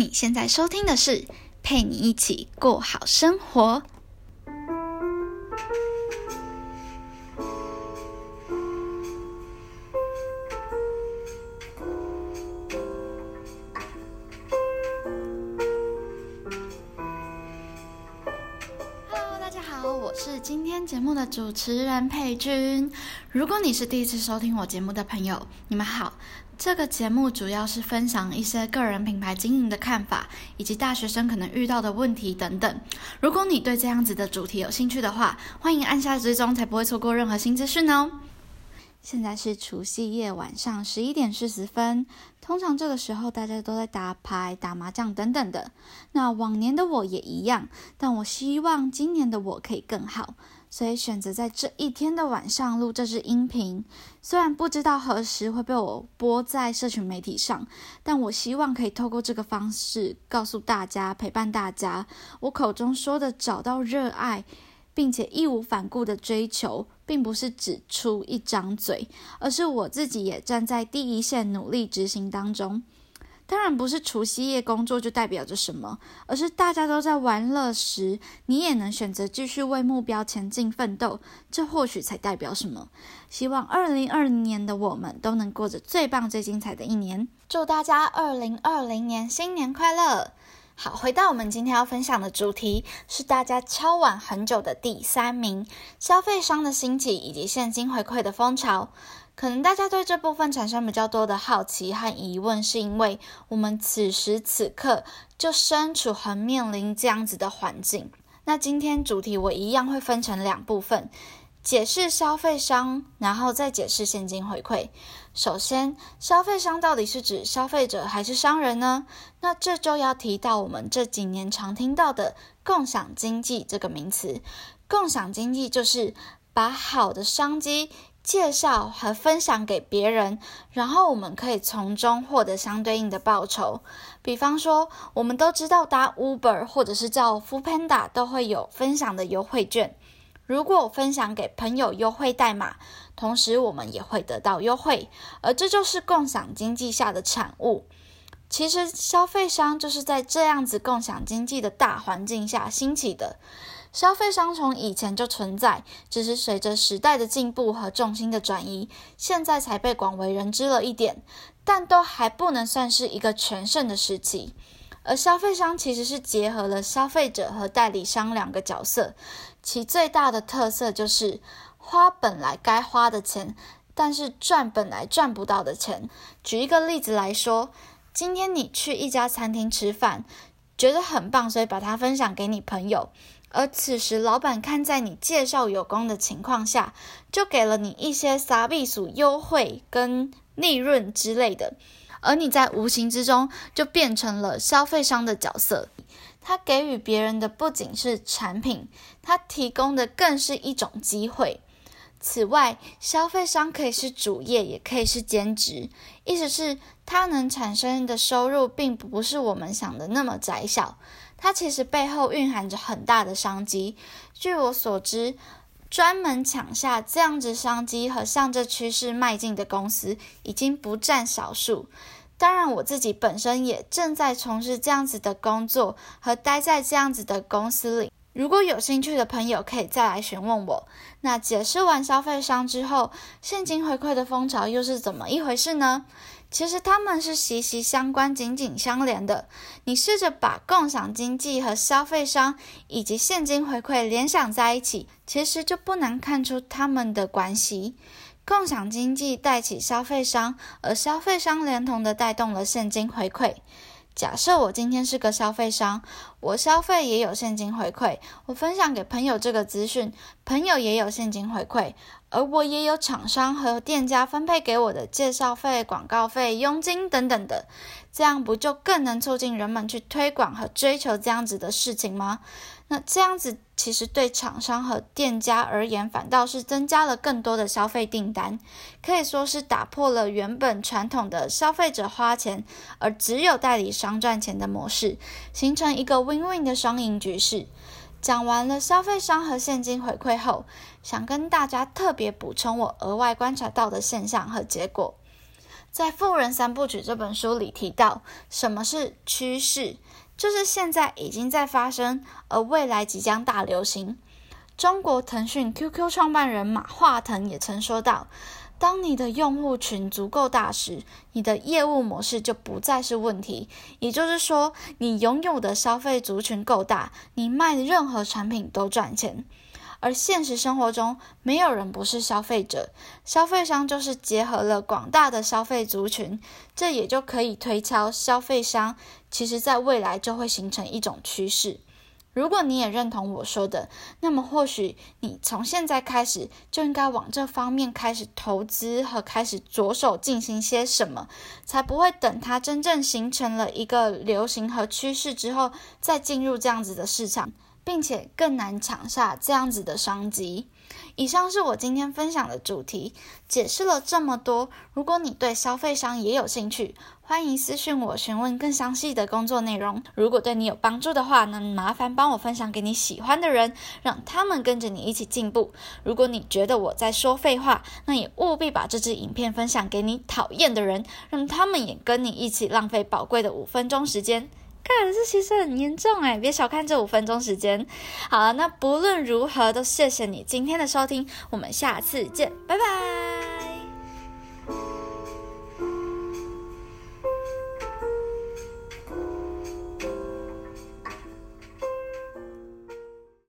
你现在收听的是陪你一起过好生活。今天节目的主持人佩君。如果你是第一次收听我节目的朋友，你们好。这个节目主要是分享一些个人品牌经营的看法，以及大学生可能遇到的问题等等。如果你对这样子的主题有兴趣的话，欢迎按下追踪，才不会错过任何新资讯哦。现在是除夕夜晚上十一点四十分，通常这个时候大家都在打牌、打麻将等等的。那往年的我也一样，但我希望今年的我可以更好。所以选择在这一天的晚上录这支音频，虽然不知道何时会被我播在社群媒体上，但我希望可以透过这个方式告诉大家，陪伴大家。我口中说的找到热爱，并且义无反顾的追求，并不是只出一张嘴，而是我自己也站在第一线努力执行当中。当然不是除夕夜工作就代表着什么，而是大家都在玩乐时，你也能选择继续为目标前进奋斗，这或许才代表什么。希望二零二零年的我们都能过着最棒、最精彩的一年。祝大家二零二零年新年快乐！好，回到我们今天要分享的主题，是大家敲碗很久的第三名：消费商的兴起以及现金回馈的风潮。可能大家对这部分产生比较多的好奇和疑问，是因为我们此时此刻就身处和面临这样子的环境。那今天主题我一样会分成两部分，解释消费商，然后再解释现金回馈。首先，消费商到底是指消费者还是商人呢？那这就要提到我们这几年常听到的共享经济这个名词。共享经济就是把好的商机。介绍和分享给别人，然后我们可以从中获得相对应的报酬。比方说，我们都知道搭 Uber 或者是叫 f o o p a n d a 都会有分享的优惠券。如果我分享给朋友优惠代码，同时我们也会得到优惠，而这就是共享经济下的产物。其实，消费商就是在这样子共享经济的大环境下兴起的。消费商从以前就存在，只是随着时代的进步和重心的转移，现在才被广为人知了一点，但都还不能算是一个全盛的时期。而消费商其实是结合了消费者和代理商两个角色，其最大的特色就是花本来该花的钱，但是赚本来赚不到的钱。举一个例子来说，今天你去一家餐厅吃饭，觉得很棒，所以把它分享给你朋友。而此时，老板看在你介绍有功的情况下，就给了你一些撒币数优惠跟利润之类的，而你在无形之中就变成了消费商的角色。它给予别人的不仅是产品，它提供的更是一种机会。此外，消费商可以是主业，也可以是兼职，意思是它能产生的收入，并不是我们想的那么窄小。它其实背后蕴含着很大的商机。据我所知，专门抢下这样子商机和向这趋势迈进的公司已经不占少数。当然，我自己本身也正在从事这样子的工作和待在这样子的公司里。如果有兴趣的朋友，可以再来询问我。那解释完消费商之后，现金回馈的风潮又是怎么一回事呢？其实他们是息息相关、紧紧相连的。你试着把共享经济和消费商以及现金回馈联想在一起，其实就不难看出他们的关系。共享经济带起消费商，而消费商连同的带动了现金回馈。假设我今天是个消费商，我消费也有现金回馈，我分享给朋友这个资讯，朋友也有现金回馈。而我也有厂商和店家分配给我的介绍费、广告费、佣金等等的，这样不就更能促进人们去推广和追求这样子的事情吗？那这样子其实对厂商和店家而言，反倒是增加了更多的消费订单，可以说是打破了原本传统的消费者花钱而只有代理商赚钱的模式，形成一个 win-win 的双赢局势。讲完了消费商和现金回馈后，想跟大家特别补充我额外观察到的现象和结果。在《富人三部曲》这本书里提到，什么是趋势？就是现在已经在发生，而未来即将大流行。中国腾讯 QQ 创办人马化腾也曾说到：“当你的用户群足够大时，你的业务模式就不再是问题。也就是说，你拥有的消费族群够大，你卖的任何产品都赚钱。”而现实生活中，没有人不是消费者，消费商就是结合了广大的消费族群，这也就可以推敲，消费商其实在未来就会形成一种趋势。如果你也认同我说的，那么或许你从现在开始就应该往这方面开始投资和开始着手进行些什么，才不会等它真正形成了一个流行和趋势之后，再进入这样子的市场。并且更难抢下这样子的商机。以上是我今天分享的主题，解释了这么多。如果你对消费商也有兴趣，欢迎私讯我询问更详细的工作内容。如果对你有帮助的话，那麻烦帮我分享给你喜欢的人，让他们跟着你一起进步。如果你觉得我在说废话，那也务必把这支影片分享给你讨厌的人，让他们也跟你一起浪费宝贵的五分钟时间。看，这其实很严重哎，别小看这五分钟时间。好了，那不论如何，都谢谢你今天的收听，我们下次见，拜拜。